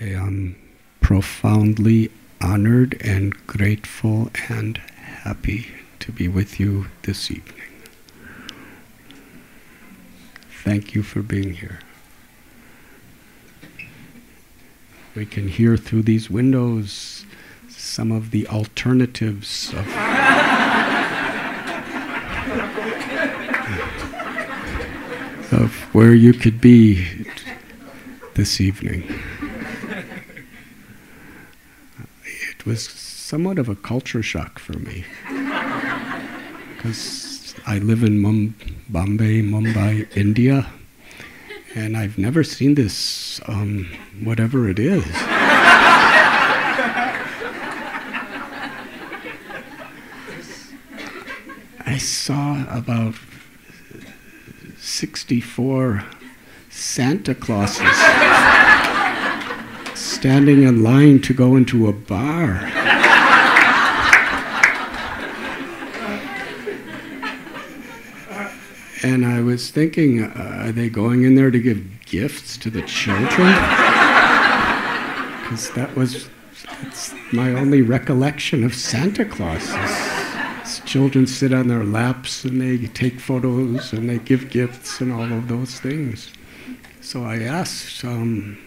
I am profoundly honored and grateful and happy to be with you this evening. Thank you for being here. We can hear through these windows some of the alternatives of. of where you could be this evening. It was somewhat of a culture shock for me because I live in Mum- Bombay, Mumbai, India, and I've never seen this, um, whatever it is. I saw about 64 Santa Clauses standing in line to go into a bar. And I was thinking, uh, are they going in there to give gifts to the children? Because that was that's my only recollection of Santa Claus. is children sit on their laps and they take photos and they give gifts and all of those things. So I asked um,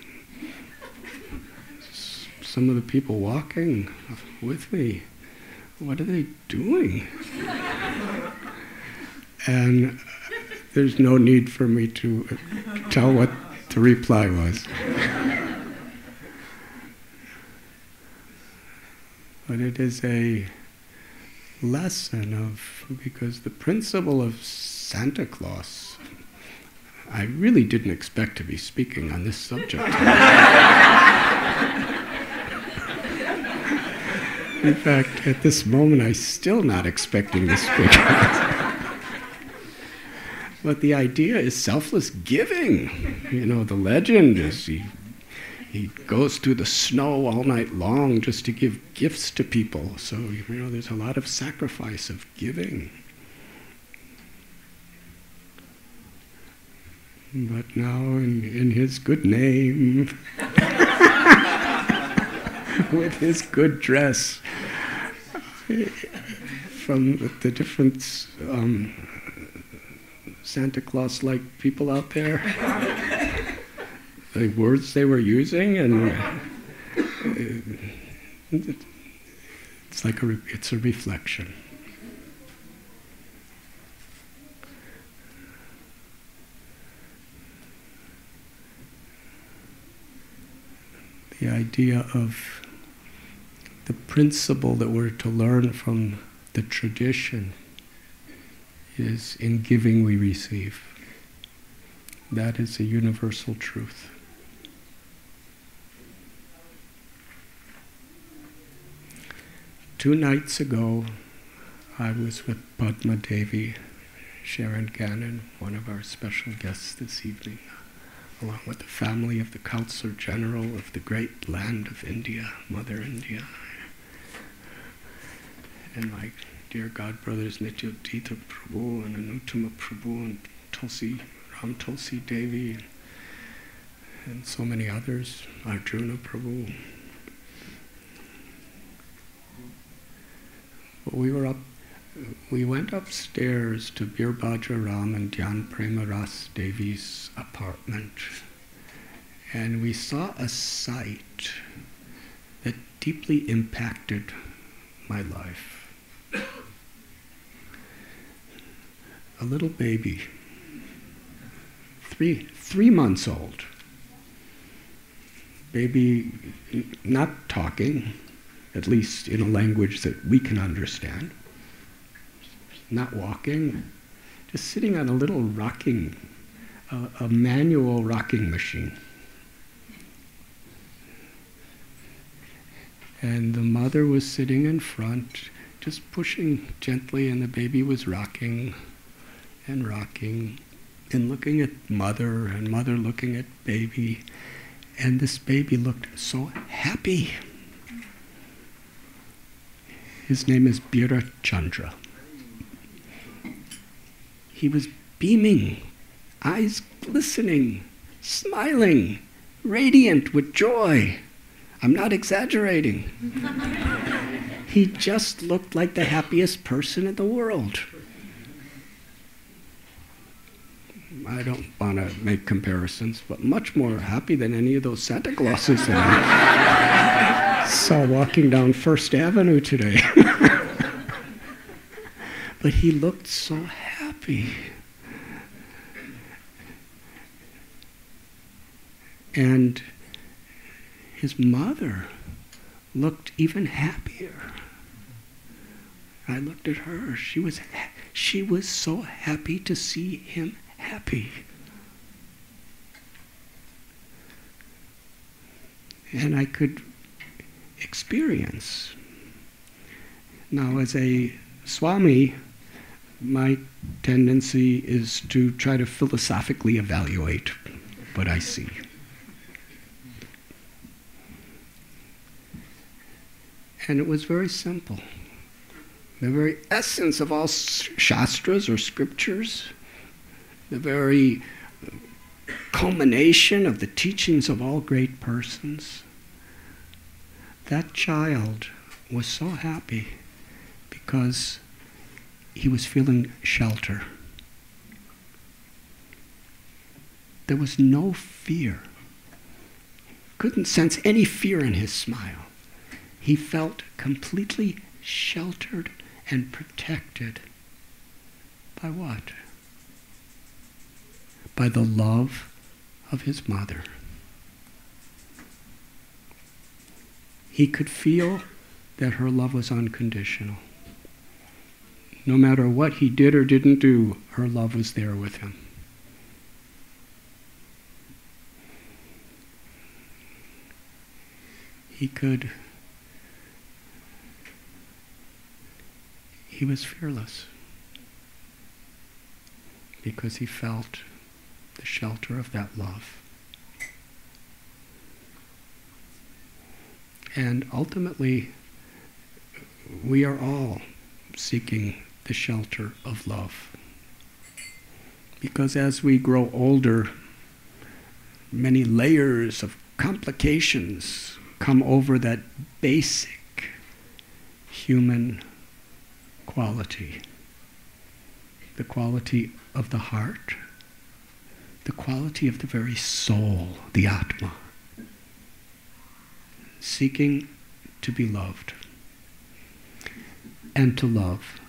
some of the people walking with me, what are they doing? And there's no need for me to tell what the reply was. But it is a lesson of, because the principle of Santa Claus, I really didn't expect to be speaking on this subject. In fact, at this moment, I'm still not expecting this speak. but the idea is selfless giving. You know, the legend is he, he goes through the snow all night long just to give gifts to people. So, you know, there's a lot of sacrifice of giving. But now, in, in his good name, with his good dress, from the different um, Santa Claus like people out there, the words they were using, and uh, it's like a, it's a reflection. The idea of the principle that we're to learn from the tradition is in giving we receive. That is a universal truth. Two nights ago, I was with Padma Devi, Sharon Gannon, one of our special guests this evening, along with the family of the Counselor General of the great land of India, Mother India, and my dear God brothers Nityodita Prabhu and Anuttama Prabhu and Tulsi, Ram Tulsi Devi, and so many others, Arjuna Prabhu. But we were up, we went upstairs to Birbhadra Ram and Dhyan Prema Ras Devi's apartment, and we saw a sight that deeply impacted my life. A little baby, three, three months old. Baby not talking, at least in a language that we can understand, not walking, just sitting on a little rocking, uh, a manual rocking machine. And the mother was sitting in front, just pushing gently, and the baby was rocking and rocking and looking at mother, and mother looking at baby. And this baby looked so happy. His name is Bira Chandra. He was beaming, eyes glistening, smiling, radiant with joy. I'm not exaggerating. he just looked like the happiest person in the world. I don't want to make comparisons, but much more happy than any of those Santa Clauses that I saw walking down First Avenue today. but he looked so happy. And his mother looked even happier. I looked at her. She was, she was so happy to see him happy. And I could experience. Now, as a Swami, my tendency is to try to philosophically evaluate what I see. And it was very simple. The very essence of all shastras or scriptures the very culmination of the teachings of all great persons. That child was so happy because he was feeling shelter. There was no fear. Couldn't sense any fear in his smile. He felt completely sheltered and protected. By what? By the love of his mother. He could feel that her love was unconditional. No matter what he did or didn't do, her love was there with him. He could, he was fearless because he felt the shelter of that love. And ultimately, we are all seeking the shelter of love. Because as we grow older, many layers of complications come over that basic human quality the quality of the heart the quality of the very soul, the Atma, seeking to be loved and to love.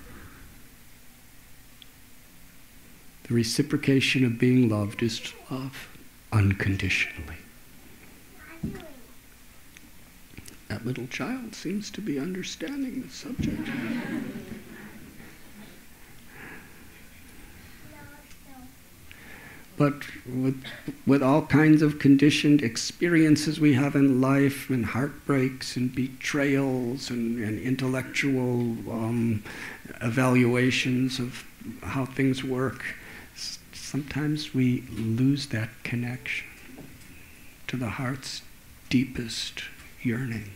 The reciprocation of being loved is to love unconditionally. That little child seems to be understanding the subject. But with, with all kinds of conditioned experiences we have in life, and heartbreaks, and betrayals, and, and intellectual um, evaluations of how things work, sometimes we lose that connection to the heart's deepest yearning,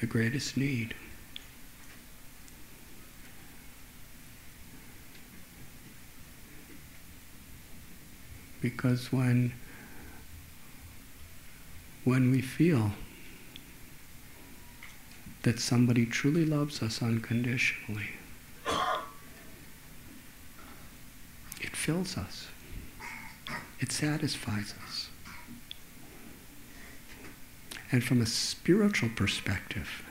the greatest need. Because when when we feel that somebody truly loves us unconditionally, it fills us. It satisfies us. And from a spiritual perspective,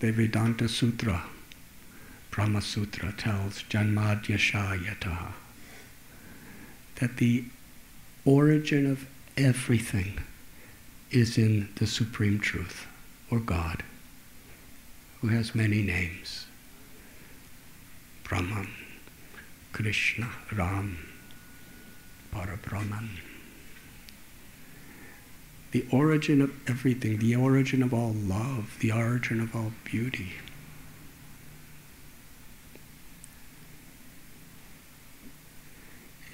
the Vedanta Sutra, Brahma Sutra tells Janmadhyasha Yataha that the origin of everything is in the Supreme Truth, or God, who has many names Brahman, Krishna, Ram, Parabrahman. The origin of everything, the origin of all love, the origin of all beauty.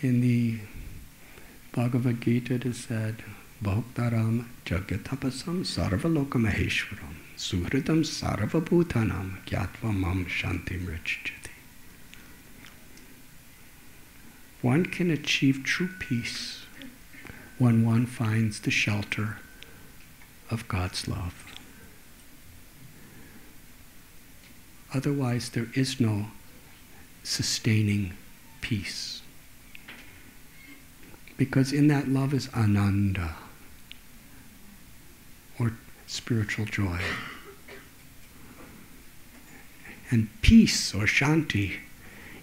In the Bhagavad Gita it is said, Bhoktaram Jagatapasam Sarvalokam Suhritam Sarvabhutanam Gyatva Mam Shantim Richjati. one can achieve true peace when one finds the shelter of God's love. Otherwise, there is no sustaining peace. Because in that love is ananda, or spiritual joy. And peace, or shanti,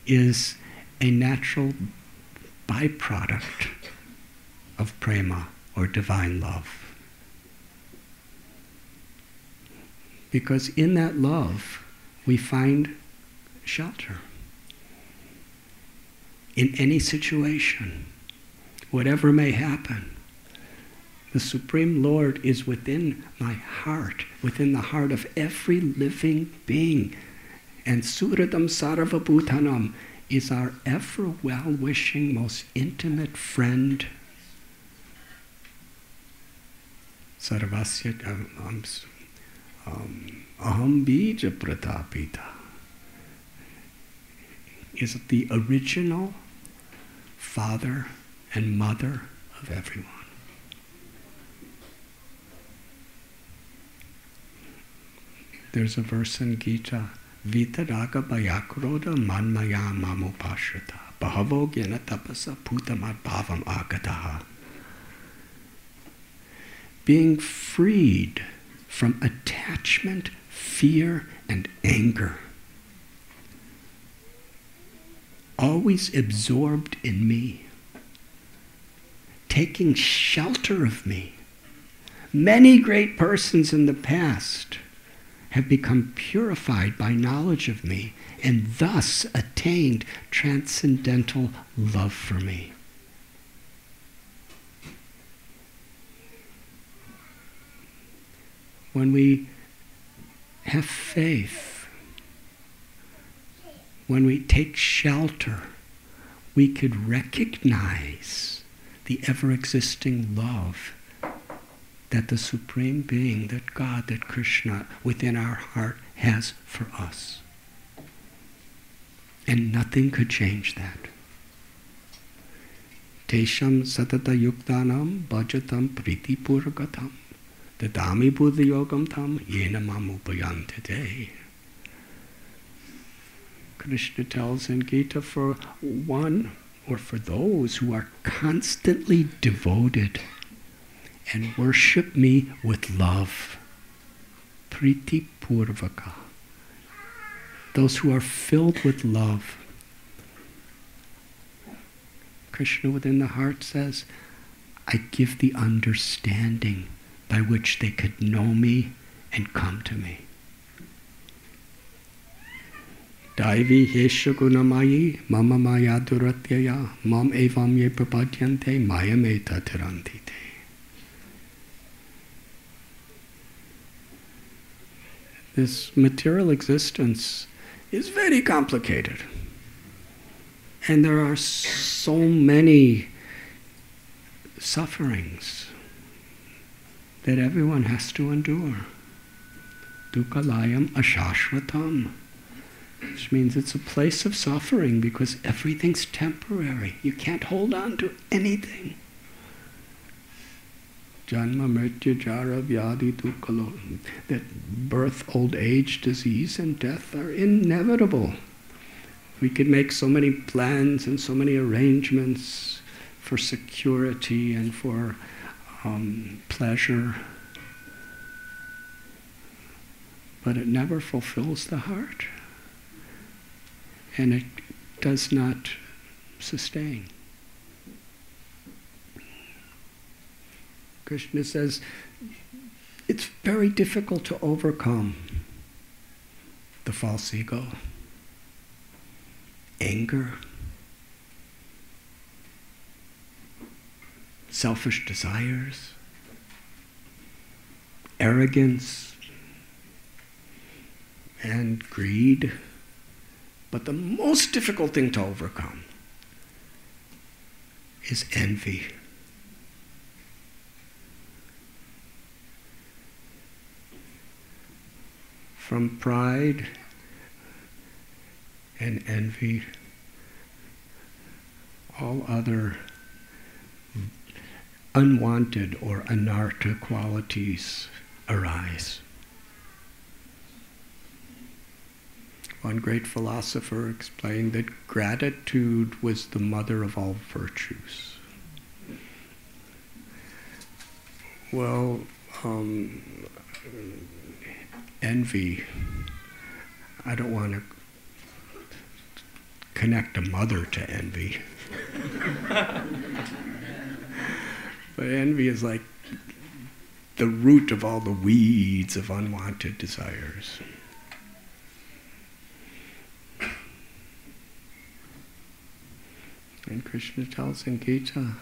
is a natural byproduct of prema, or divine love. Because in that love, we find shelter. In any situation, whatever may happen, the Supreme Lord is within my heart, within the heart of every living being. And Suradam Sarvabhutanam is our ever well wishing, most intimate friend. Sarvasya um, Aham Bija Pratapita is the original father and mother of everyone. There's a verse in Gita, Vitaraga Bayakroda Manmaya Mamupashrita Bahavo Gyana Tapasa Putamad Bhavam Agataha. Being freed from attachment, fear, and anger. Always absorbed in me, taking shelter of me. Many great persons in the past have become purified by knowledge of me and thus attained transcendental love for me. when we have faith, when we take shelter, we could recognize the ever existing love that the Supreme Being, that God, that Krishna within our heart has for us. And nothing could change that. Tesham satata yuktanam bhajatam pritipurgatam Dadami Buddhi Yogam Tam Yena Mamupayan today. Krishna tells in Gita for one or for those who are constantly devoted and worship me with love. Priti Purvaka. Those who are filled with love. Krishna within the heart says, I give the understanding by which they could know me and come to me. Daivi Mama Maya Duratyaya Mam Evam Ye. This material existence is very complicated. And there are so many sufferings that everyone has to endure. Dukalayam ashashvatam, which means it's a place of suffering because everything's temporary. You can't hold on to anything. Janma mritya jara vyadi dukalo, that birth, old age, disease, and death are inevitable. We could make so many plans and so many arrangements for security and for um, pleasure, but it never fulfills the heart. And it does not sustain. Krishna says it's very difficult to overcome the false ego, anger, selfish desires, arrogance, and greed. But the most difficult thing to overcome is envy. From pride and envy all other unwanted or anartha qualities arise. One great philosopher explained that gratitude was the mother of all virtues. Well, um, envy, I don't want to connect a mother to envy. but envy is like the root of all the weeds of unwanted desires. And Krishna tells in Gita,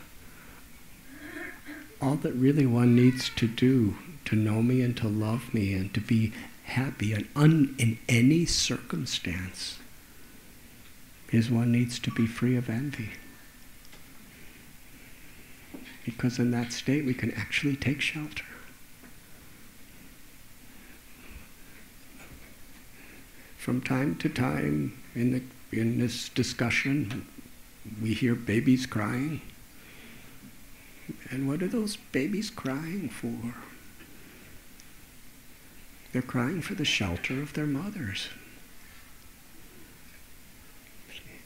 all that really one needs to do to know me and to love me and to be happy and un- in any circumstance is one needs to be free of envy. Because in that state we can actually take shelter. From time to time in, the, in this discussion, we hear babies crying. And what are those babies crying for? They're crying for the shelter of their mothers.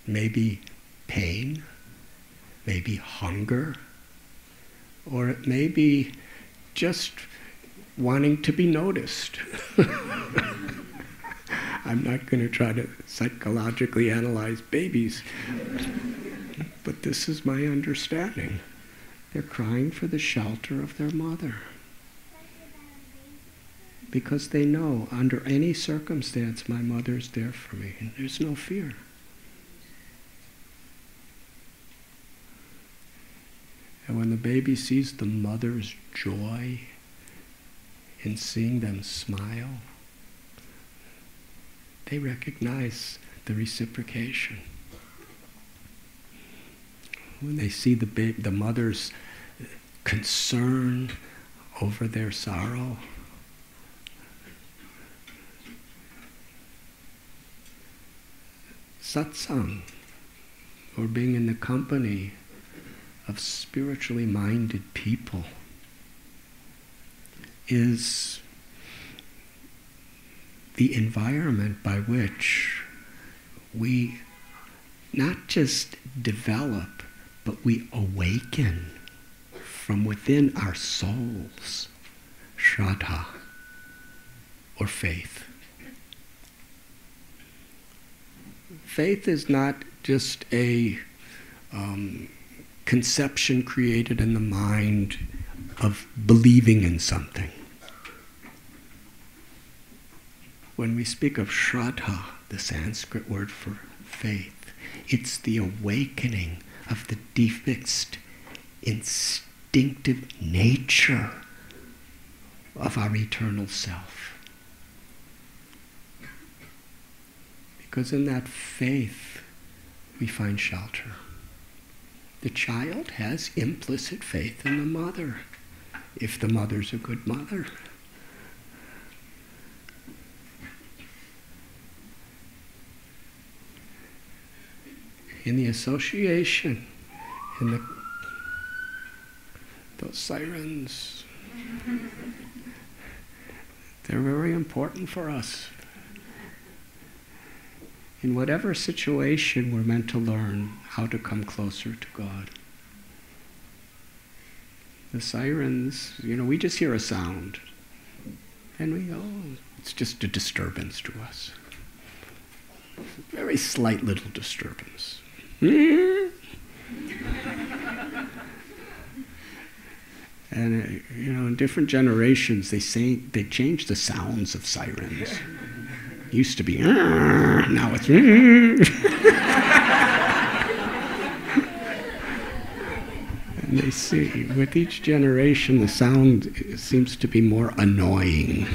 Maybe pain, maybe hunger, or it may be just wanting to be noticed. I'm not going to try to psychologically analyze babies, but this is my understanding. They're crying for the shelter of their mother. Because they know under any circumstance my mother's there for me and there's no fear. And when the baby sees the mother's joy in seeing them smile, they recognize the reciprocation. When they see the, ba- the mother's concern over their sorrow, satsang, or being in the company of spiritually minded people is the environment by which we not just develop, but we awaken from within our souls shraddha or faith. Faith is not just a um, conception created in the mind of believing in something. When we speak of shraddha, the Sanskrit word for faith, it's the awakening of the defixed, instinctive nature of our eternal self. Because in that faith, we find shelter. The child has implicit faith in the mother, if the mother's a good mother. In the association, in the those sirens, they're very important for us. In whatever situation, we're meant to learn how to come closer to God. The sirens, you know, we just hear a sound and we oh, it's just a disturbance to us. Very slight little disturbance. and, uh, you know, in different generations, they say they change the sounds of sirens used to be, now it's. and they see, with each generation, the sound seems to be more annoying,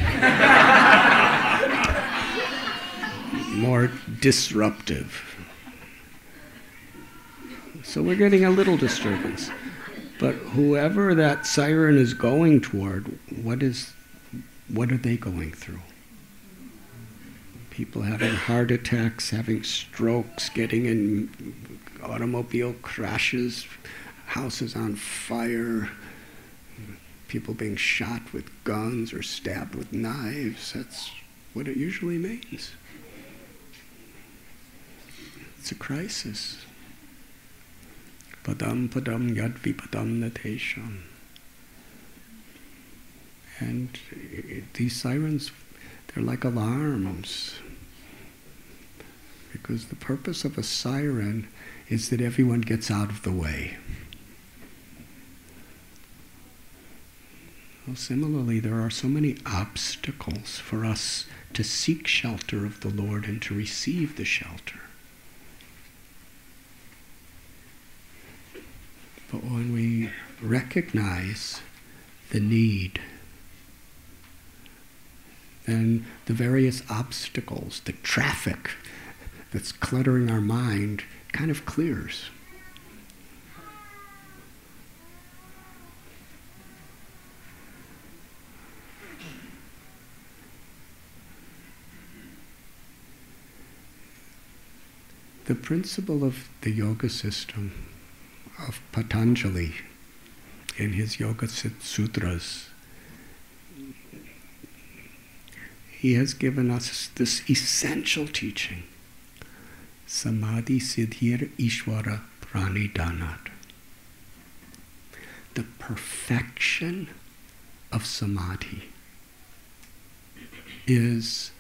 more disruptive. So we're getting a little disturbance. But whoever that siren is going toward, what is, what are they going through? people having heart attacks, having strokes, getting in automobile crashes, houses on fire, people being shot with guns or stabbed with knives. That's what it usually means. It's a crisis. Padam padam yad vipadam natesham. And these sirens, they're like alarms. Because the purpose of a siren is that everyone gets out of the way. Well, similarly, there are so many obstacles for us to seek shelter of the Lord and to receive the shelter. But when we recognize the need, then the various obstacles, the traffic that's cluttering our mind, kind of clears. The principle of the yoga system of Patanjali in his Yoga Sutras, he has given us this essential teaching Samadhi Siddhir Ishvara Pranidhanat. The perfection of samadhi is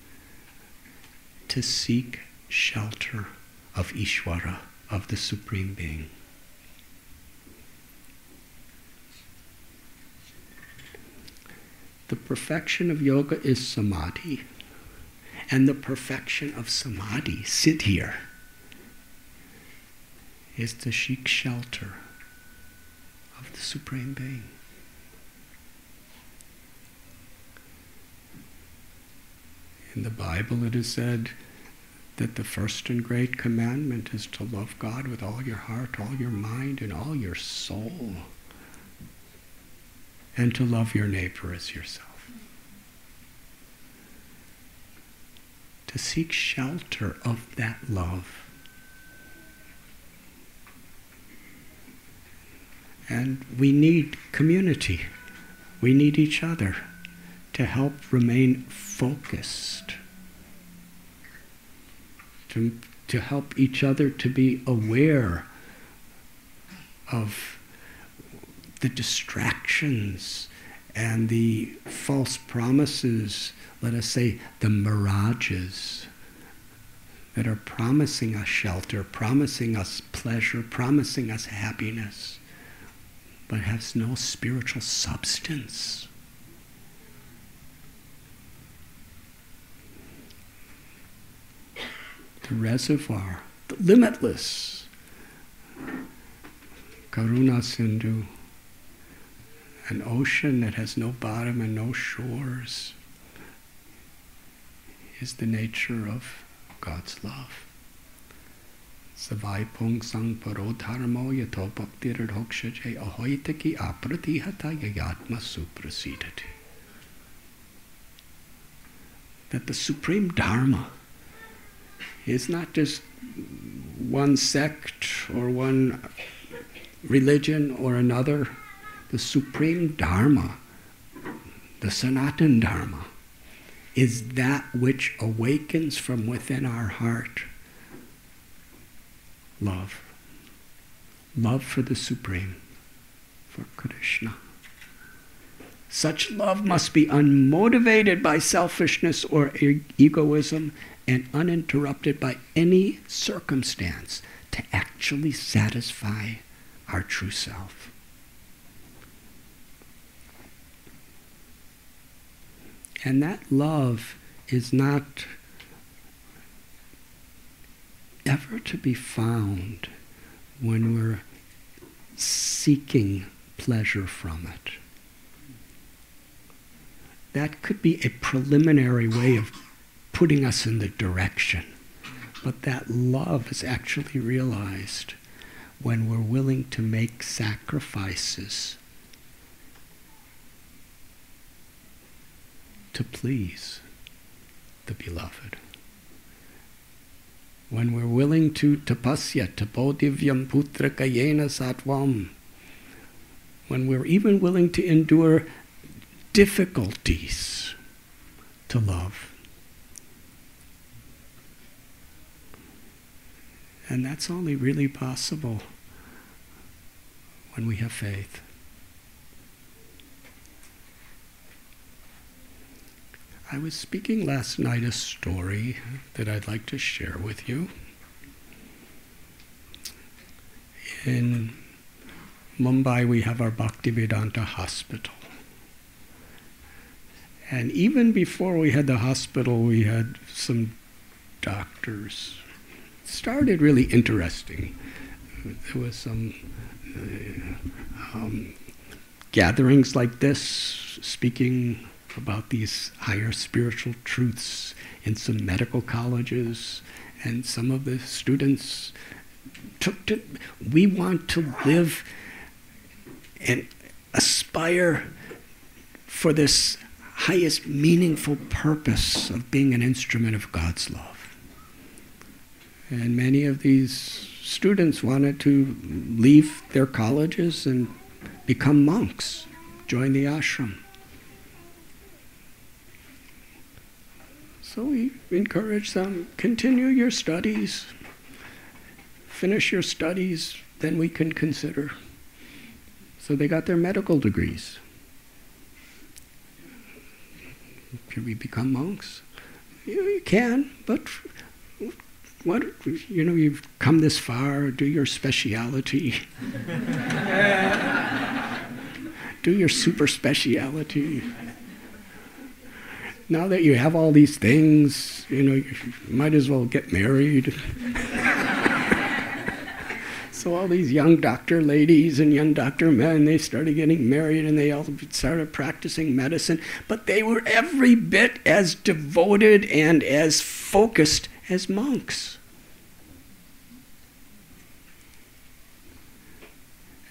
to seek shelter of Ishvara, of the Supreme Being. The perfection of yoga is samadhi, and the perfection of samadhi, siddhir, is the seek shelter of the Supreme Being. In the Bible, it is said that the first and great commandment is to love God with all your heart, all your mind, and all your soul, and to love your neighbor as yourself. To seek shelter of that love. And we need community. We need each other to help remain focused to, to help each other to be aware of the distractions and the false promises, let us say the mirages that are promising us shelter, promising us pleasure, promising us happiness, but has no spiritual substance. the reservoir, the limitless Karuna Sindhu, an ocean that has no bottom and no shores, is the nature of God's love. Savai pung sang parodharmo yato bhaktir hokshaje ahoitaki apratihata yayatma suprasidati. That the supreme dharma is not just one sect or one religion or another. The supreme Dharma, the Sanatan Dharma, is that which awakens from within our heart love. Love for the Supreme, for Krishna. Such love must be unmotivated by selfishness or e- egoism and uninterrupted by any circumstance to actually satisfy our true self. And that love is not ever to be found when we're seeking pleasure from it. That could be a preliminary way of putting us in the direction. But that love is actually realized when we're willing to make sacrifices to please the beloved. when we're willing to tapasya, tapodivyam putra kayena sattvam, when we're even willing to endure difficulties to love. And that's only really possible when we have faith. I was speaking last night a story that I'd like to share with you. In Mumbai, we have our Bhaktivedanta hospital. And even before we had the hospital, we had some doctors. It started really interesting. There was some uh, um, gatherings like this, speaking about these higher spiritual truths in some medical colleges, and some of the students took to. We want to live and aspire for this highest meaningful purpose of being an instrument of God's love. And many of these students wanted to leave their colleges and become monks, join the ashram. So we encourage them continue your studies, finish your studies, then we can consider. So they got their medical degrees. Can we become monks? You, you can, but what you know, you've come this far, do your speciality. do your super speciality. Now that you have all these things, you know, you might as well get married. So all these young doctor ladies and young doctor men, they started getting married and they all started practicing medicine. But they were every bit as devoted and as focused as monks.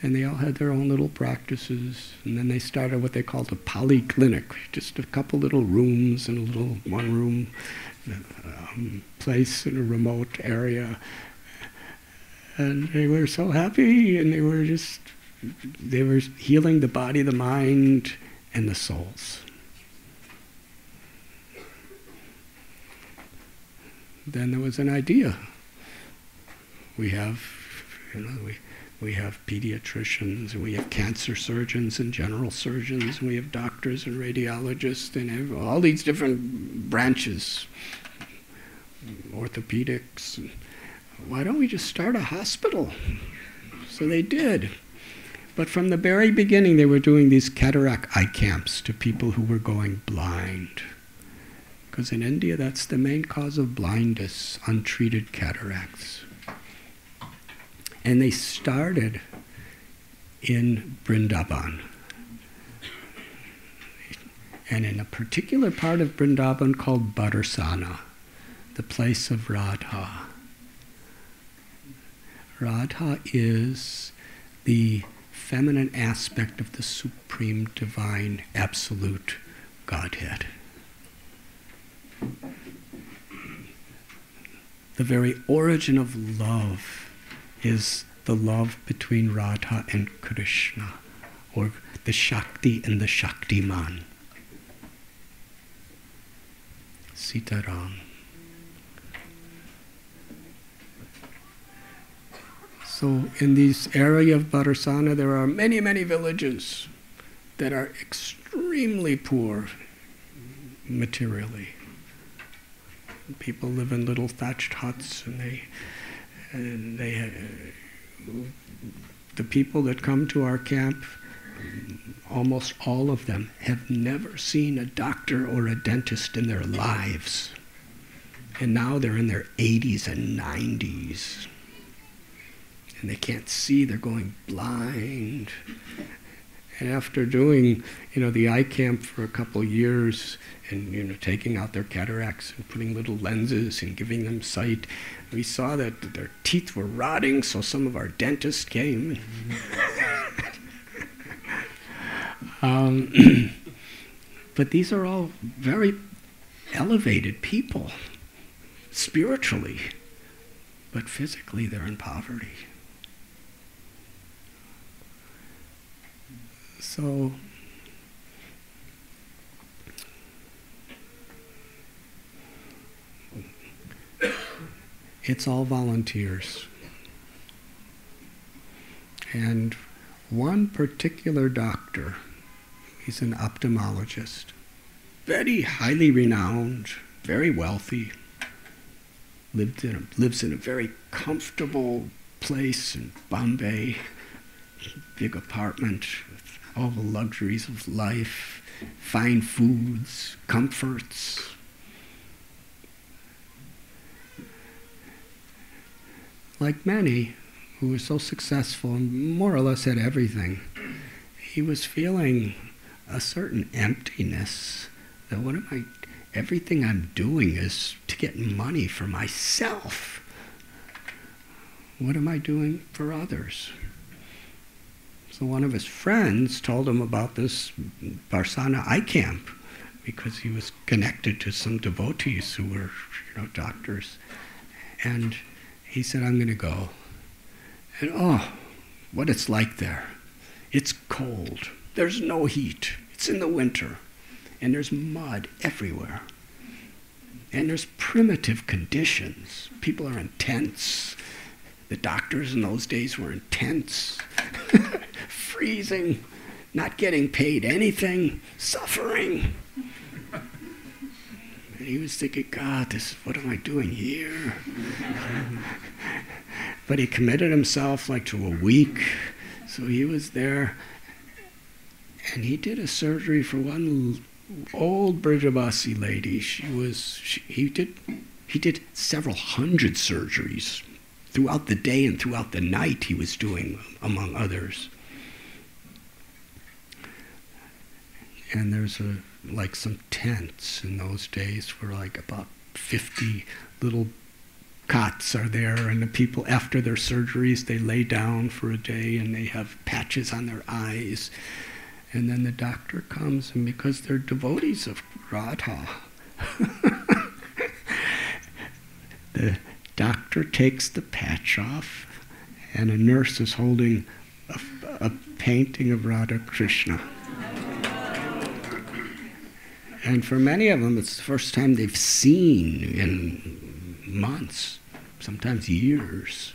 And they all had their own little practices. And then they started what they called a polyclinic, just a couple little rooms and a little one room um, place in a remote area. And they were so happy and they were just they were healing the body the mind and the souls. Then there was an idea. We have you know we we have pediatricians, we have cancer surgeons and general surgeons, we have doctors and radiologists, and all these different branches, orthopedics why don't we just start a hospital? So they did. But from the very beginning, they were doing these cataract eye camps to people who were going blind. Because in India, that's the main cause of blindness, untreated cataracts. And they started in Brindaban. And in a particular part of Brindaban called Badarsana, the place of Radha. Radha is the feminine aspect of the supreme divine absolute Godhead. The very origin of love is the love between Radha and Krishna, or the Shakti and the Shaktiman. Sitaram. So in this area of Badarsana, there are many, many villages that are extremely poor materially. People live in little thatched huts, and they, they, uh, the people that come to our camp, almost all of them have never seen a doctor or a dentist in their lives, and now they're in their 80s and 90s and they can't see, they're going blind. And after doing, you know, the eye camp for a couple years and, you know, taking out their cataracts and putting little lenses and giving them sight, we saw that their teeth were rotting, so some of our dentists came. um, but these are all very elevated people spiritually but physically they're in poverty. So, it's all volunteers. And one particular doctor, he's an ophthalmologist, very highly renowned, very wealthy, lived in a, lives in a very comfortable place in Bombay, big apartment all the luxuries of life, fine foods, comforts. Like many who were so successful and more or less had everything, he was feeling a certain emptiness that what am I everything I'm doing is to get money for myself. What am I doing for others? So one of his friends told him about this Barsana eye camp because he was connected to some devotees who were, you know, doctors. And he said, I'm going to go. And oh, what it's like there. It's cold. There's no heat. It's in the winter and there's mud everywhere. And there's primitive conditions. People are in tents. The doctors in those days were in tents, freezing, not getting paid anything, suffering. And he was thinking, God, this what am I doing here? but he committed himself like to a week. So he was there and he did a surgery for one old Brijavasi lady. She was she, he did he did several hundred surgeries throughout the day and throughout the night. He was doing among others. And there's a like some tents in those days where like about 50 little cots are there and the people after their surgeries they lay down for a day and they have patches on their eyes and then the doctor comes, and because they're devotees of Radha, the doctor takes the patch off, and a nurse is holding a, a painting of Radha Krishna. And for many of them, it's the first time they've seen in months, sometimes years.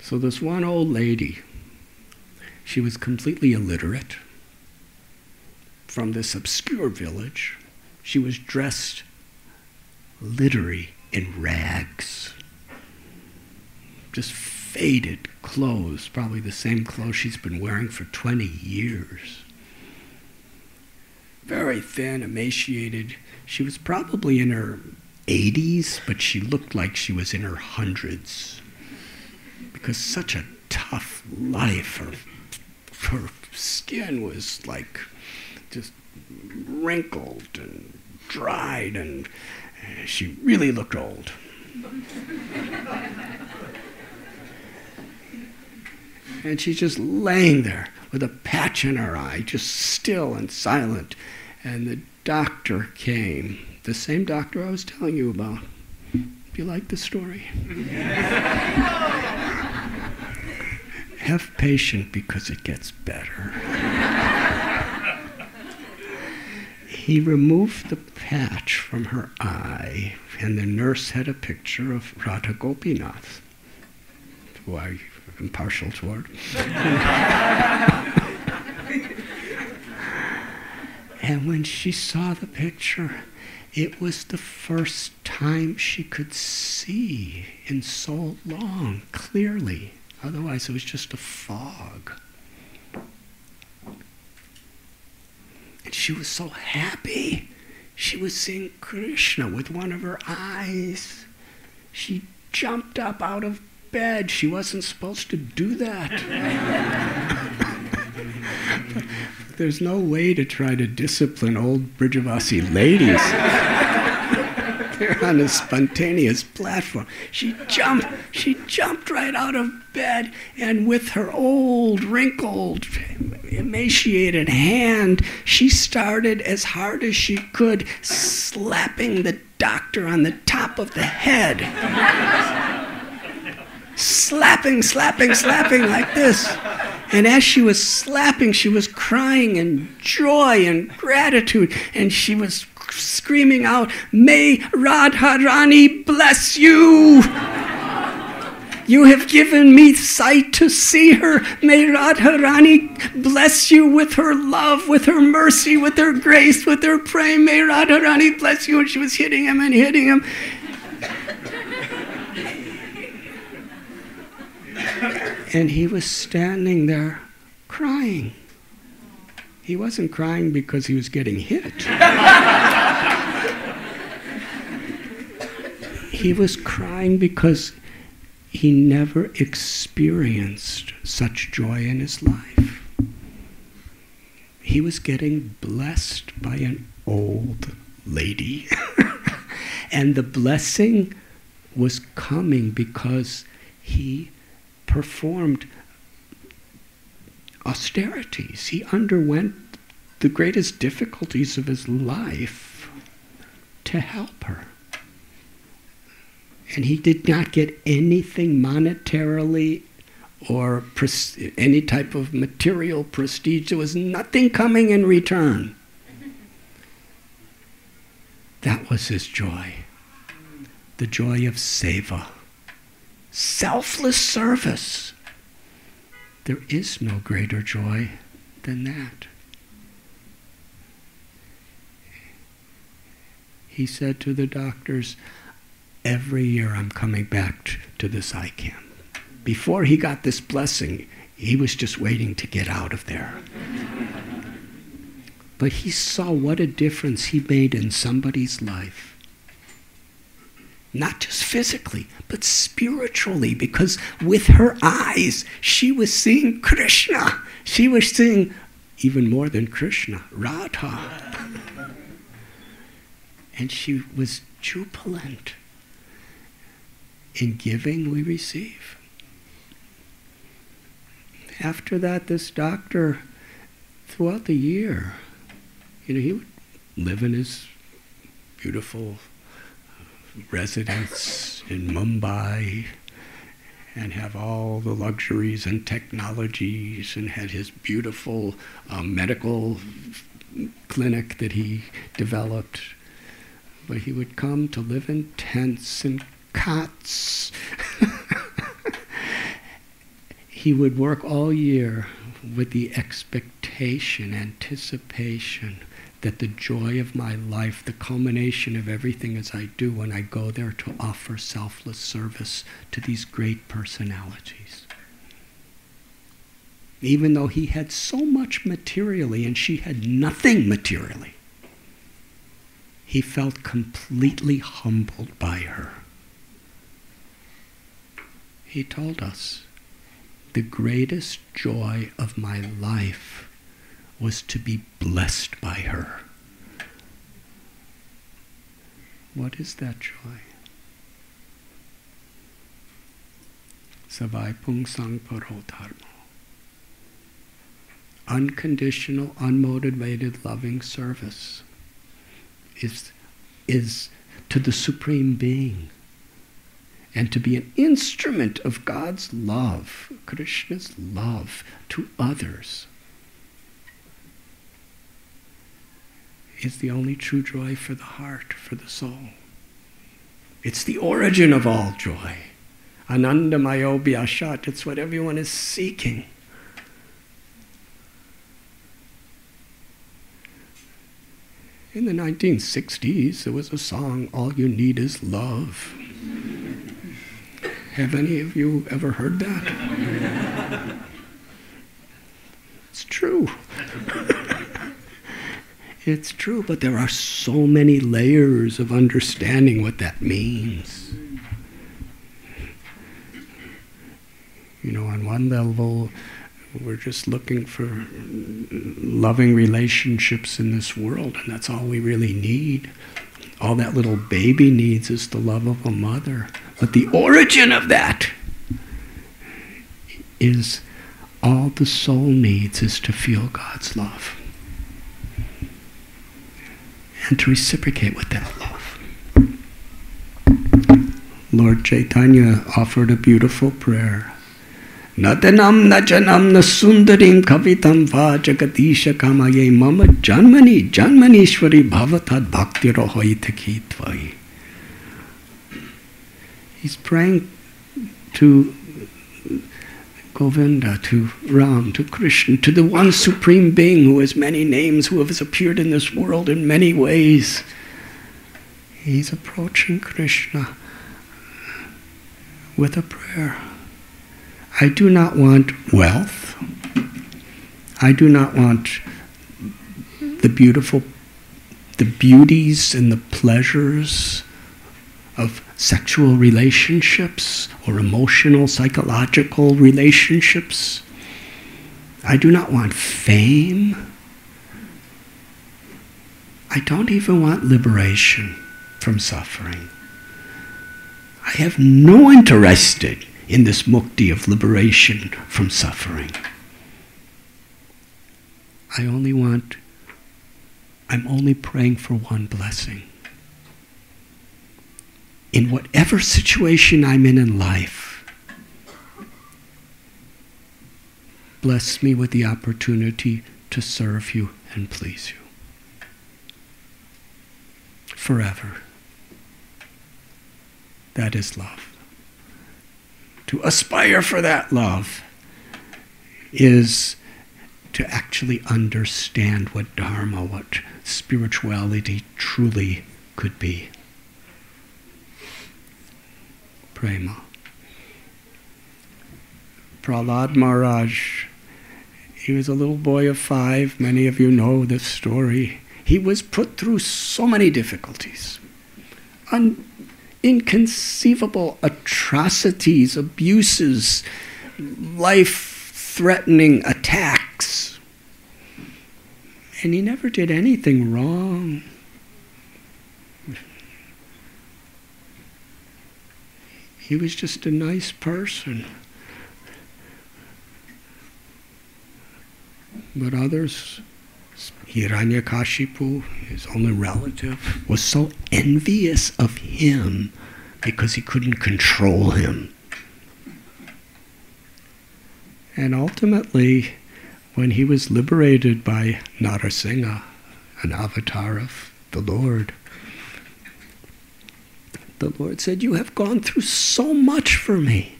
So, this one old lady she was completely illiterate from this obscure village. She was dressed literally in rags, just faded clothes, probably the same clothes she's been wearing for 20 years. Very thin, emaciated. She was probably in her 80s, but she looked like she was in her hundreds because such a tough life. Her her skin was like just wrinkled and dried, and eh, she really looked old. and she's just laying there with a patch in her eye, just still and silent. And the doctor came, the same doctor I was telling you about. Do you like the story? Have patience because it gets better. he removed the patch from her eye, and the nurse had a picture of Radha Gopinath, who partial toward. and when she saw the picture, it was the first time she could see in so long clearly Otherwise, it was just a fog. And she was so happy. She was seeing Krishna with one of her eyes. She jumped up out of bed. She wasn't supposed to do that. There's no way to try to discipline old Brijavasi ladies They're on a spontaneous platform. She jumped, she jumped right out of bed, and with her old, wrinkled, emaciated hand, she started as hard as she could, slapping the doctor on the top of the head. slapping, slapping, slapping like this. And as she was slapping, she was crying in joy and gratitude. And she was screaming out, May Radharani bless you! You have given me sight to see her. May Radharani bless you with her love, with her mercy, with her grace, with her praying. May Radharani bless you. And she was hitting him and hitting him. And he was standing there crying. He wasn't crying because he was getting hit. he was crying because he never experienced such joy in his life. He was getting blessed by an old lady. and the blessing was coming because he performed austerities. He underwent the greatest difficulties of his life to help her. And he did not get anything monetarily or any type of material prestige. There was nothing coming in return. That was his joy. The joy of seva. Selfless service. There is no greater joy than that. He said to the doctors, every year I'm coming back to this eye camp. Before he got this blessing, he was just waiting to get out of there. but he saw what a difference he made in somebody's life. Not just physically, but spiritually, because with her eyes, she was seeing Krishna. She was seeing even more than Krishna, Radha. And she was jubilant. In giving, we receive. After that, this doctor, throughout the year, you know, he would live in his beautiful residence in Mumbai and have all the luxuries and technologies and had his beautiful um, medical clinic that he developed. But he would come to live in tents and cots. he would work all year with the expectation, anticipation that the joy of my life, the culmination of everything as I do when I go there to offer selfless service to these great personalities. Even though he had so much materially and she had nothing materially, he felt completely humbled by her he told us, the greatest joy of my life was to be blessed by her. What is that joy? Savai pung sang paro dharma. Unconditional, unmotivated, loving service is, is to the Supreme Being and to be an instrument of God's love, Krishna's love to others, is the only true joy for the heart, for the soul. It's the origin of all joy. Ananda Mayobhyashat, it's what everyone is seeking. In the 1960s, there was a song, All You Need Is Love. Have any of you ever heard that? it's true. It's true, but there are so many layers of understanding what that means. You know, on one level, we're just looking for loving relationships in this world, and that's all we really need. All that little baby needs is the love of a mother. But the origin of that is all the soul needs is to feel God's love and to reciprocate with that love. Lord Chaitanya offered a beautiful prayer. Nadanam najanam nasundarim kavitam va jagatisha kamaye mama janmani janmanishwari bhavatad bhakti tvai. He's praying to Govinda, to Ram, to Krishna, to the one supreme being who has many names, who has appeared in this world in many ways. He's approaching Krishna with a prayer. I do not want wealth. I do not want the beautiful, the beauties and the pleasures of sexual relationships or emotional, psychological relationships. I do not want fame. I don't even want liberation from suffering. I have no interest in this mukti of liberation from suffering. I only want, I'm only praying for one blessing. In whatever situation I'm in in life, bless me with the opportunity to serve you and please you. Forever. That is love. To aspire for that love is to actually understand what Dharma, what spirituality truly could be. Prema. Prahlad Maharaj, he was a little boy of five. Many of you know this story. He was put through so many difficulties. Un- inconceivable atrocities, abuses, life threatening attacks. And he never did anything wrong. He was just a nice person. But others Hiranyakashipu, his only relative, was so envious of him because he couldn't control him. And ultimately, when he was liberated by Narasimha, an avatar of the Lord, the Lord said, You have gone through so much for me.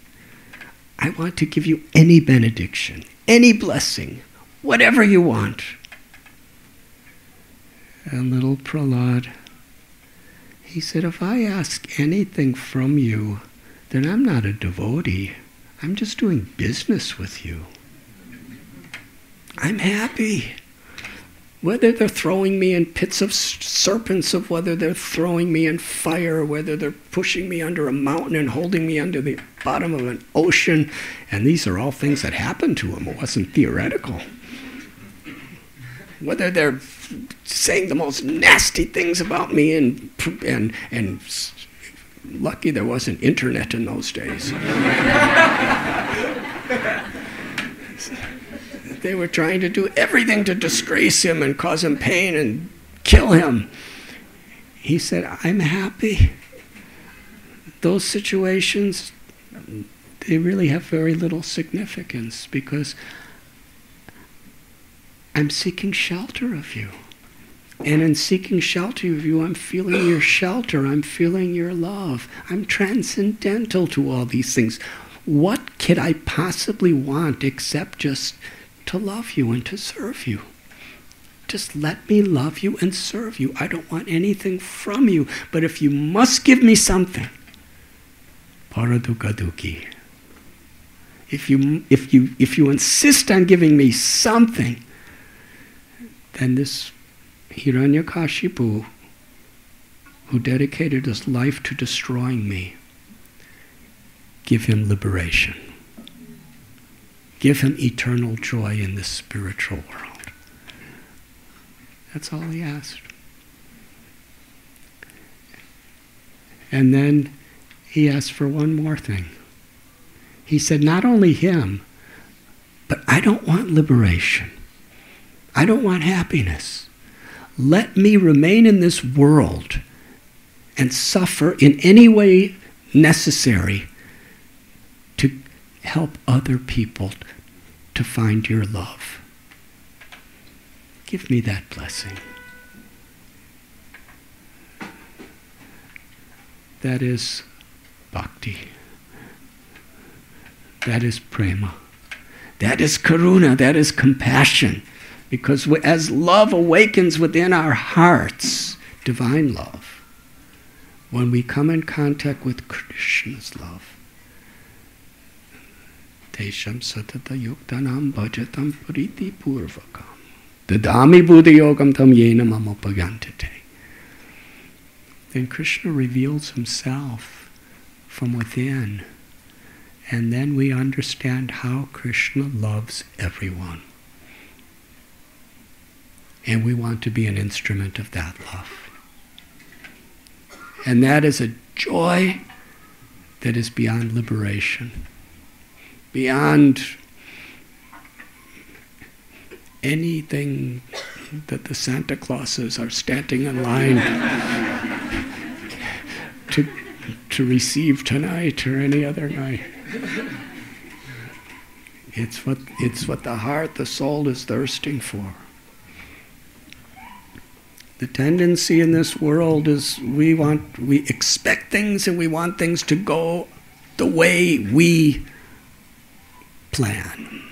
I want to give you any benediction, any blessing, whatever you want. And little Prahlad, he said, if I ask anything from you, then I'm not a devotee. I'm just doing business with you. I'm happy. Whether they're throwing me in pits of serpents, of whether they're throwing me in fire, whether they're pushing me under a mountain and holding me under the bottom of an ocean, and these are all things that happened to him. It wasn't theoretical. Whether they're saying the most nasty things about me and and and lucky there wasn't internet in those days. they were trying to do everything to disgrace him and cause him pain and kill him. He said, I'm happy. Those situations, they really have very little significance because I'm seeking shelter of you. And in seeking shelter of you, I'm feeling your shelter. I'm feeling your love. I'm transcendental to all these things. What could I possibly want except just to love you and to serve you? Just let me love you and serve you. I don't want anything from you. But if you must give me something, paradukaduki. If you, if, you, if you insist on giving me something, then this Hiranyakashipu, who dedicated his life to destroying me, give him liberation. Give him eternal joy in this spiritual world. That's all he asked. And then he asked for one more thing. He said, Not only him, but I don't want liberation. I don't want happiness. Let me remain in this world and suffer in any way necessary help other people to find your love. Give me that blessing. That is bhakti. That is prema. That is karuna. That is compassion. Because as love awakens within our hearts, divine love, when we come in contact with Krishna's love, Tesham satata yuktanam bhajatam pariti purvakam. Dadami Buddhi Yogam tam yena. Then Krishna reveals himself from within. And then we understand how Krishna loves everyone. And we want to be an instrument of that love. And that is a joy that is beyond liberation, beyond anything that the Santa Clauses are standing in line to, to receive tonight or any other night. It's what, it's what the heart, the soul is thirsting for. The tendency in this world is we want, we expect things and we want things to go the way we plan.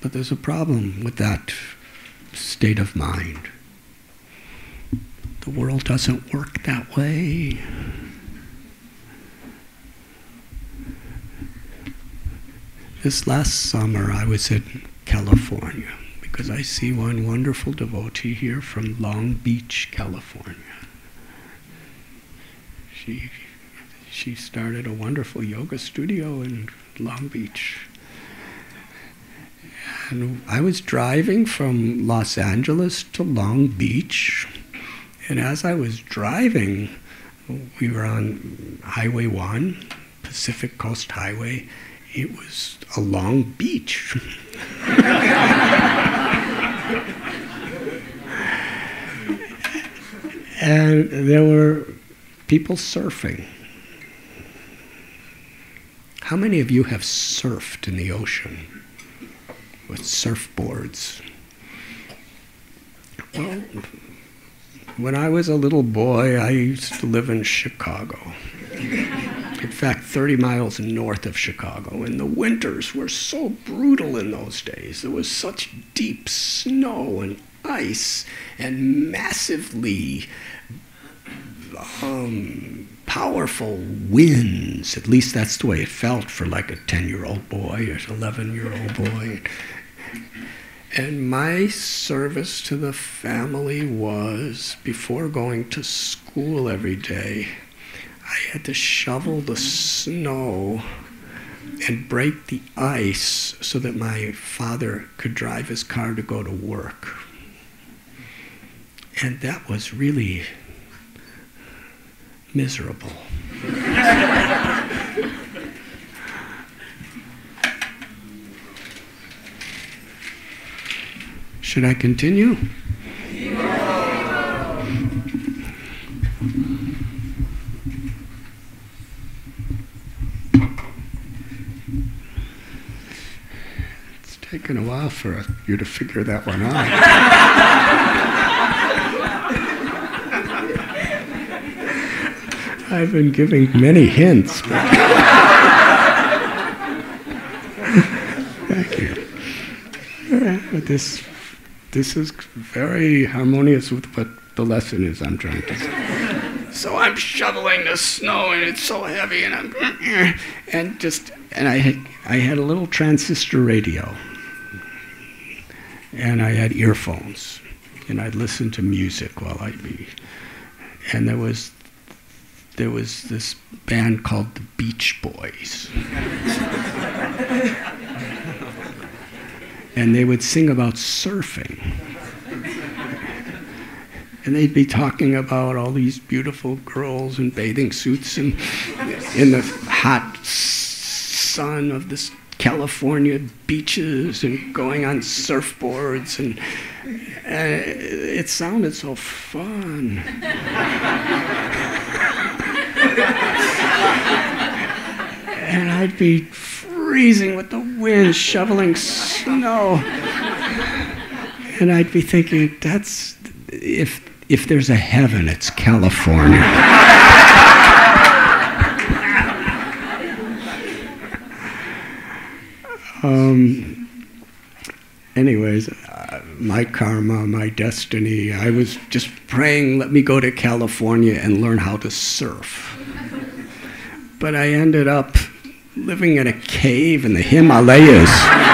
But there's a problem with that state of mind. The world doesn't work that way. This last summer I was in California because I see one wonderful devotee here from Long Beach, California. She, she started a wonderful yoga studio in Long Beach. And I was driving from Los Angeles to Long Beach, and as I was driving, we were on Highway 1, Pacific Coast Highway. It was a long beach. and there were people surfing. How many of you have surfed in the ocean with surfboards? Well, when I was a little boy, I used to live in Chicago. In fact, 30 miles north of Chicago. And the winters were so brutal in those days. There was such deep snow and ice and massively um, powerful winds. At least that's the way it felt for like a 10 year old boy or 11 year old boy. And my service to the family was before going to school every day, I had to shovel the snow and break the ice so that my father could drive his car to go to work. And that was really miserable. Should I continue? It's taken a while for you to figure that one out. I've been giving many hints. Thank you. But this this is very harmonious with what the lesson is I'm trying to say. So I'm shoveling the snow and it's so heavy and I'm and just and I had I had a little transistor radio and I had earphones and I'd listen to music while I'd be and there was there was this band called the Beach Boys. and they would sing about surfing. and they'd be talking about all these beautiful girls in bathing suits and in the hot sun of this California beaches and going on surfboards, and, and it sounded so fun. And I'd be freezing with the wind, shoveling snow. And I'd be thinking, that's if if there's a heaven, it's California. um, anyways, uh, my karma, my destiny, I was just praying, let me go to California and learn how to surf. But I ended up living in a cave in the Himalayas.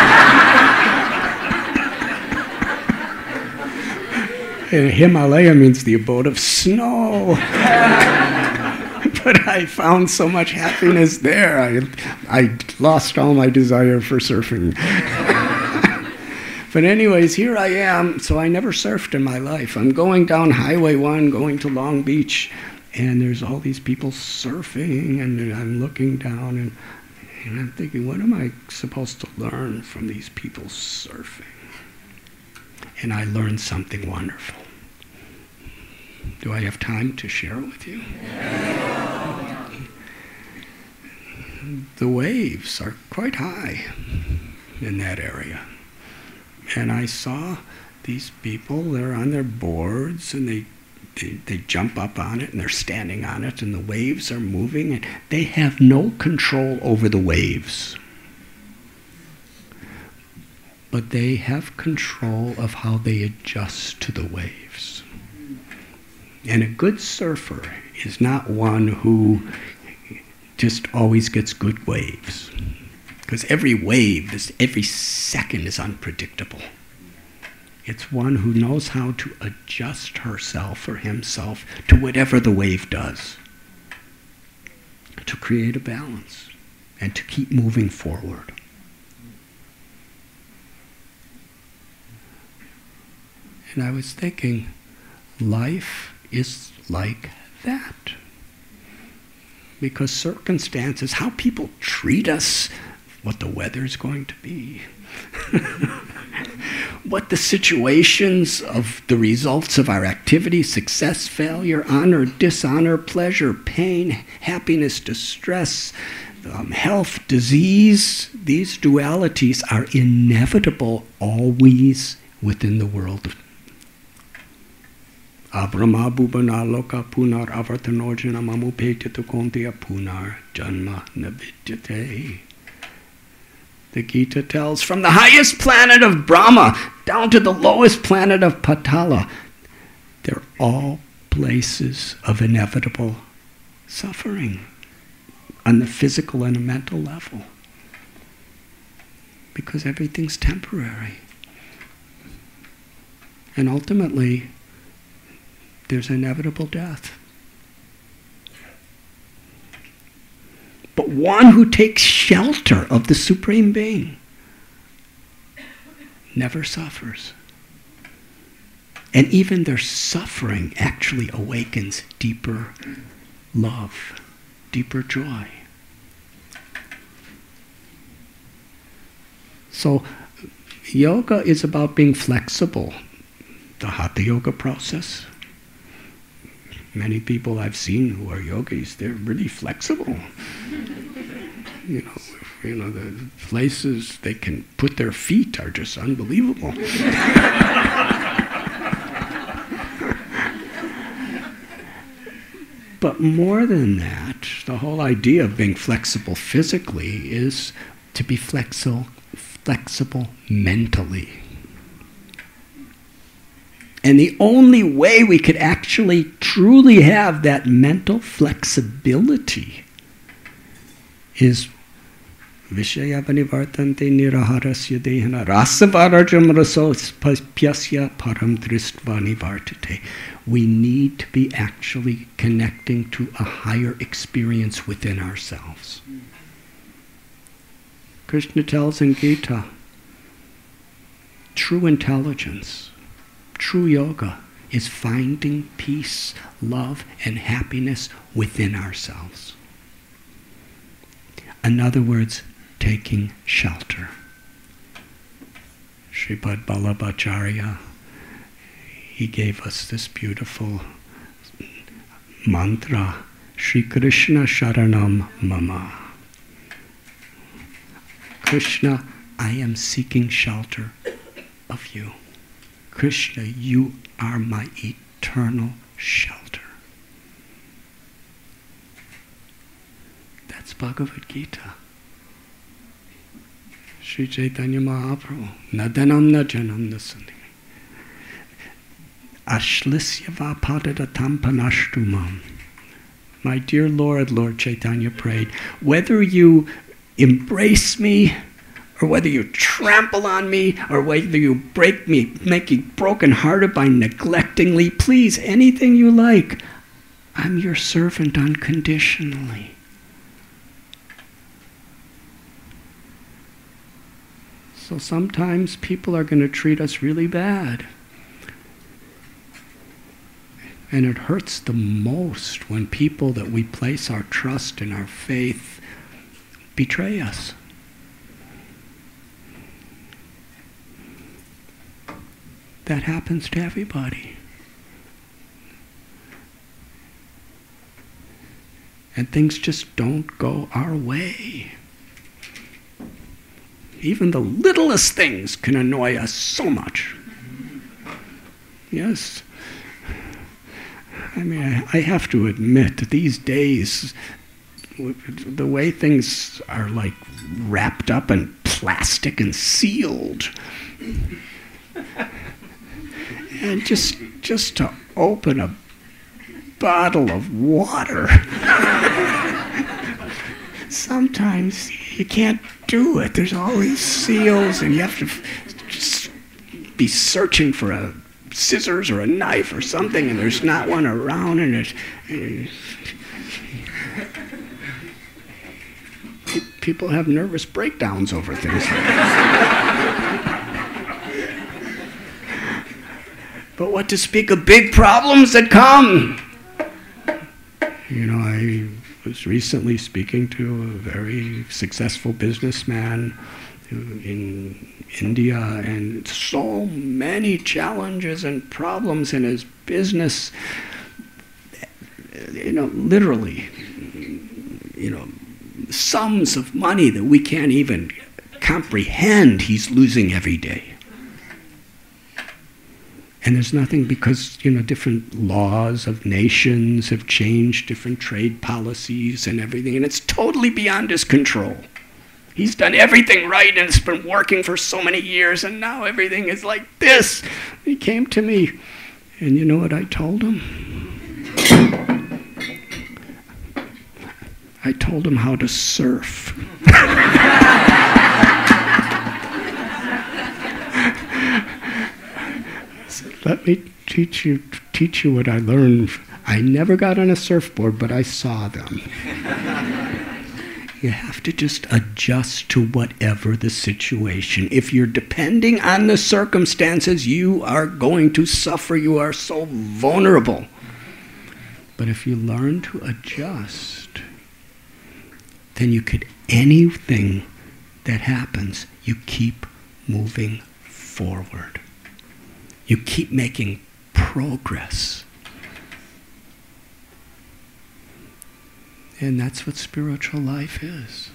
and Himalaya means the abode of snow. but I found so much happiness there. I, I lost all my desire for surfing. but, anyways, here I am. So, I never surfed in my life. I'm going down Highway 1, going to Long Beach, and there's all these people surfing, and I'm looking down, and, and I'm thinking, what am I supposed to learn from these people surfing? And I learned something wonderful. Do I have time to share it with you? The waves are quite high in that area. And I saw these people, they're on their boards and they they, they jump up on it and they're standing on it and the waves are moving and they have no control over the waves. But they have control of how they adjust to the waves. And a good surfer is not one who just always gets good waves. Because every wave, every second is unpredictable. It's one who knows how to adjust herself or himself to whatever the wave does, to create a balance and to keep moving forward. And I was thinking, life is like that. Because circumstances, how people treat us, what the weather's going to be. what the situations of the results of our activity, success, failure, honor, dishonor, pleasure, pain, happiness, distress, um, health, disease, these dualities are inevitable always within the world Abrahma bhubanaloka punar avartanojana mamupetita kontia punar janma navidyate. The Gita tells, from the highest planet of Brahma down to the lowest planet of Patala, they're all places of inevitable suffering on the physical and a mental level. Because everything's temporary. And ultimately, there's inevitable death. but one who takes shelter of the Supreme Being never suffers. And even their suffering actually awakens deeper love, deeper joy. So, yoga is about being flexible. The Hatha Yoga process. Many people I've seen who are yogis, they're really flexible you know, you know, the places they can put their feet are just unbelievable. but more than that, the whole idea of being flexible physically is to be flexible, flexible mentally. And the only way we could actually truly have that mental flexibility is Vishaya Vanivartante Niraharasya Dehana Rasavarajam Rasospyasya Param Dristvani Vartate. We need to be actually connecting to a higher experience within ourselves. Krishna tells in Gita true intelligence, true yoga is finding peace, love, and happiness within ourselves. In other words, taking shelter. Sripad Vallabhacharya, he gave us this beautiful mantra, Sri Krishna Sharanam Mama. Krishna, I am seeking shelter of you. Krishna, you are my eternal shelter. That's Bhagavad Gita. Sri Chaitanya Mahaprabhu, Nadanam Najanam Nasani. Ashlisya Vapadadatam Panashtumam. My dear Lord, Lord Chaitanya prayed, whether you embrace me or whether you trample on me, or whether you break me, make me broken-hearted by neglectingly, please, anything you like. I'm your servant unconditionally. So sometimes people are going to treat us really bad. And it hurts the most when people that we place our trust and our faith betray us. That happens to everybody. And things just don't go our way. Even the littlest things can annoy us so much. Yes. I mean, I, I have to admit that these days, the way things are like wrapped up in plastic and sealed, and just just to open a bottle of water. Sometimes you can't do it. There's all these seals, and you have to just be searching for a scissors or a knife or something, and there's not one around, and it. people have nervous breakdowns over things. but what to speak of big problems that come? You know, I was recently speaking to a very successful businessman in India, and so many challenges and problems in his business. You know, literally, you know, sums of money that we can't even comprehend he's losing every day. And there's nothing because, you know, different laws of nations have changed, different trade policies and everything, and it's totally beyond his control. He's done everything right and it's been working for so many years, and now everything is like this. He came to me, and you know what I told him? I told him how to surf. Let me teach you teach you what I learned. I never got on a surfboard, but I saw them. you have to just adjust to whatever the situation. If you're depending on the circumstances, you are going to suffer. You are so vulnerable. But if you learn to adjust, then you could anything that happens, you keep moving forward. You keep making progress. And that's what spiritual life is.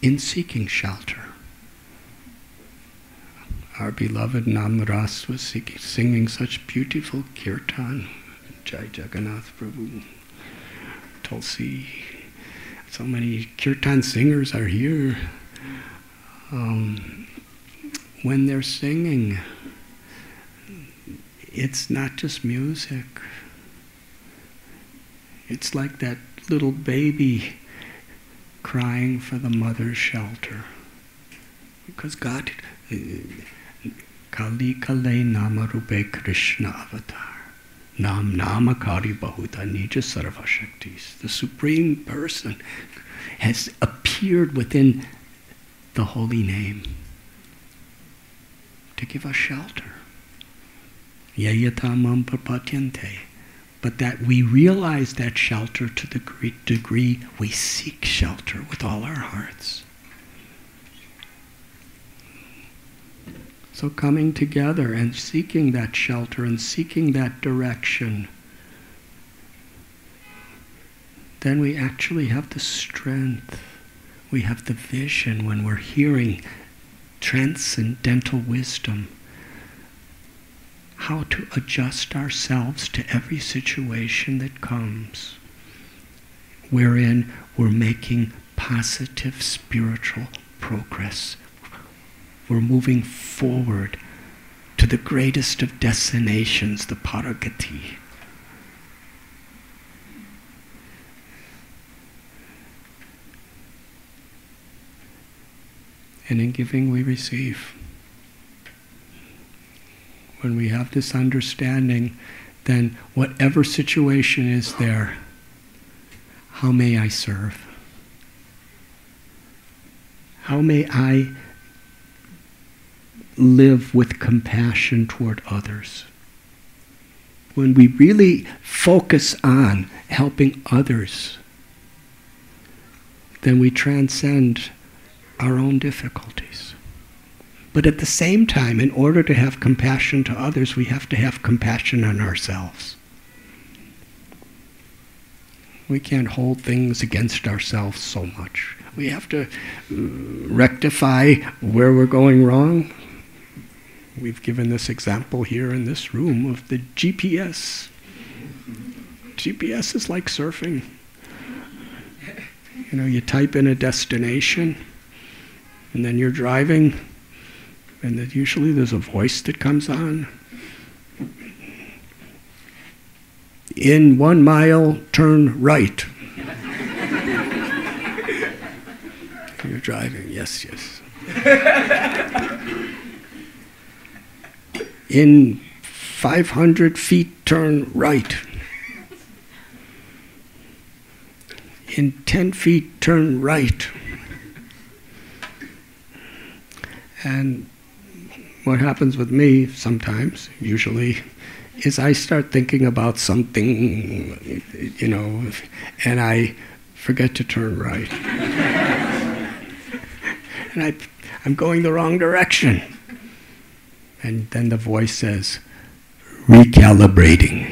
In seeking shelter. Our beloved Namras was singing such beautiful kirtan. Jai Jagannath Prabhu, Tulsi. So many kirtan singers are here. Um, when they're singing, it's not just music. It's like that little baby crying for the mother's shelter. Because God, Kali Kale Namarupe Krishna Avatar. Nam Namakari Bahuta Nija Sarva Shaktis. The Supreme Person has appeared within the holy name to give us shelter. But that we realize that shelter to the degree we seek shelter with all our hearts. So, coming together and seeking that shelter and seeking that direction, then we actually have the strength, we have the vision when we're hearing transcendental wisdom how to adjust ourselves to every situation that comes, wherein we're making positive spiritual progress. We're moving forward to the greatest of destinations, the Paragati. And in giving, we receive when we have this understanding, then whatever situation is there, how may I serve? How may I live with compassion toward others? When we really focus on helping others, then we transcend our own difficulties. But at the same time, in order to have compassion to others, we have to have compassion on ourselves. We can't hold things against ourselves so much. We have to uh, rectify where we're going wrong. We've given this example here in this room of the GPS. GPS is like surfing. You know, you type in a destination, and then you're driving and that usually there's a voice that comes on. In one mile, turn right. You're driving, yes, yes. In 500 feet, turn right. In 10 feet, turn right. And what happens with me sometimes, usually, is I start thinking about something, you know, and I forget to turn right. and I, I'm going the wrong direction. And then the voice says, recalibrating.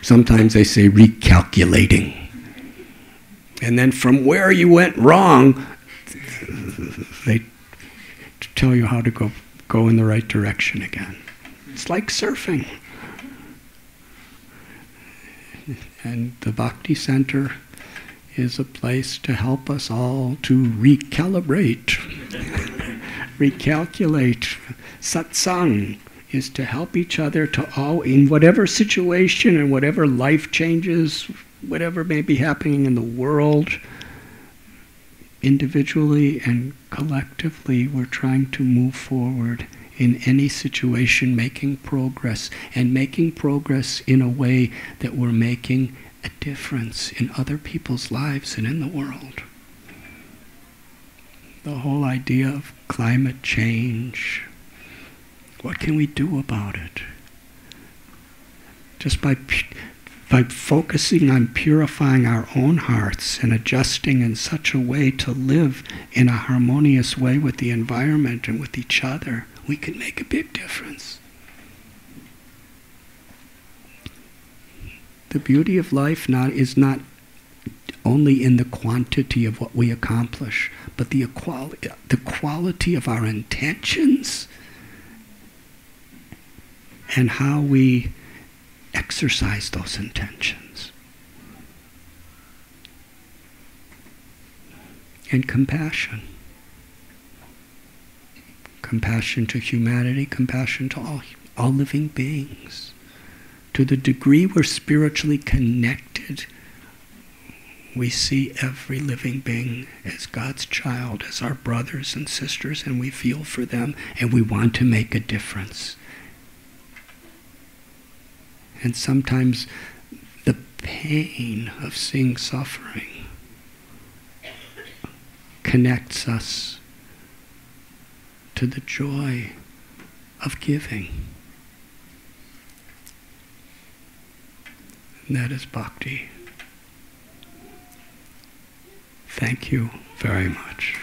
Sometimes they say recalculating. And then from where you went wrong, they tell you how to go, go in the right direction again. It's like surfing. And the Bhakti Center is a place to help us all to recalibrate, recalculate. Satsang is to help each other to all, in whatever situation and whatever life changes, whatever may be happening in the world, individually and collectively, we're trying to move forward in any situation, making progress, and making progress in a way that we're making a difference in other people's lives and in the world. The whole idea of climate change, what can we do about it? Just by by focusing on purifying our own hearts and adjusting in such a way to live in a harmonious way with the environment and with each other, we can make a big difference. The beauty of life not, is not only in the quantity of what we accomplish, but the, the quality of our intentions and how we exercise those intentions. And compassion. Compassion to humanity, compassion to all, all living beings. To the degree we're spiritually connected, we see every living being as God's child, as our brothers and sisters, and we feel for them, and we want to make a difference. And sometimes the pain of seeing suffering connects us to the joy of giving. And that is bhakti. Thank you very much.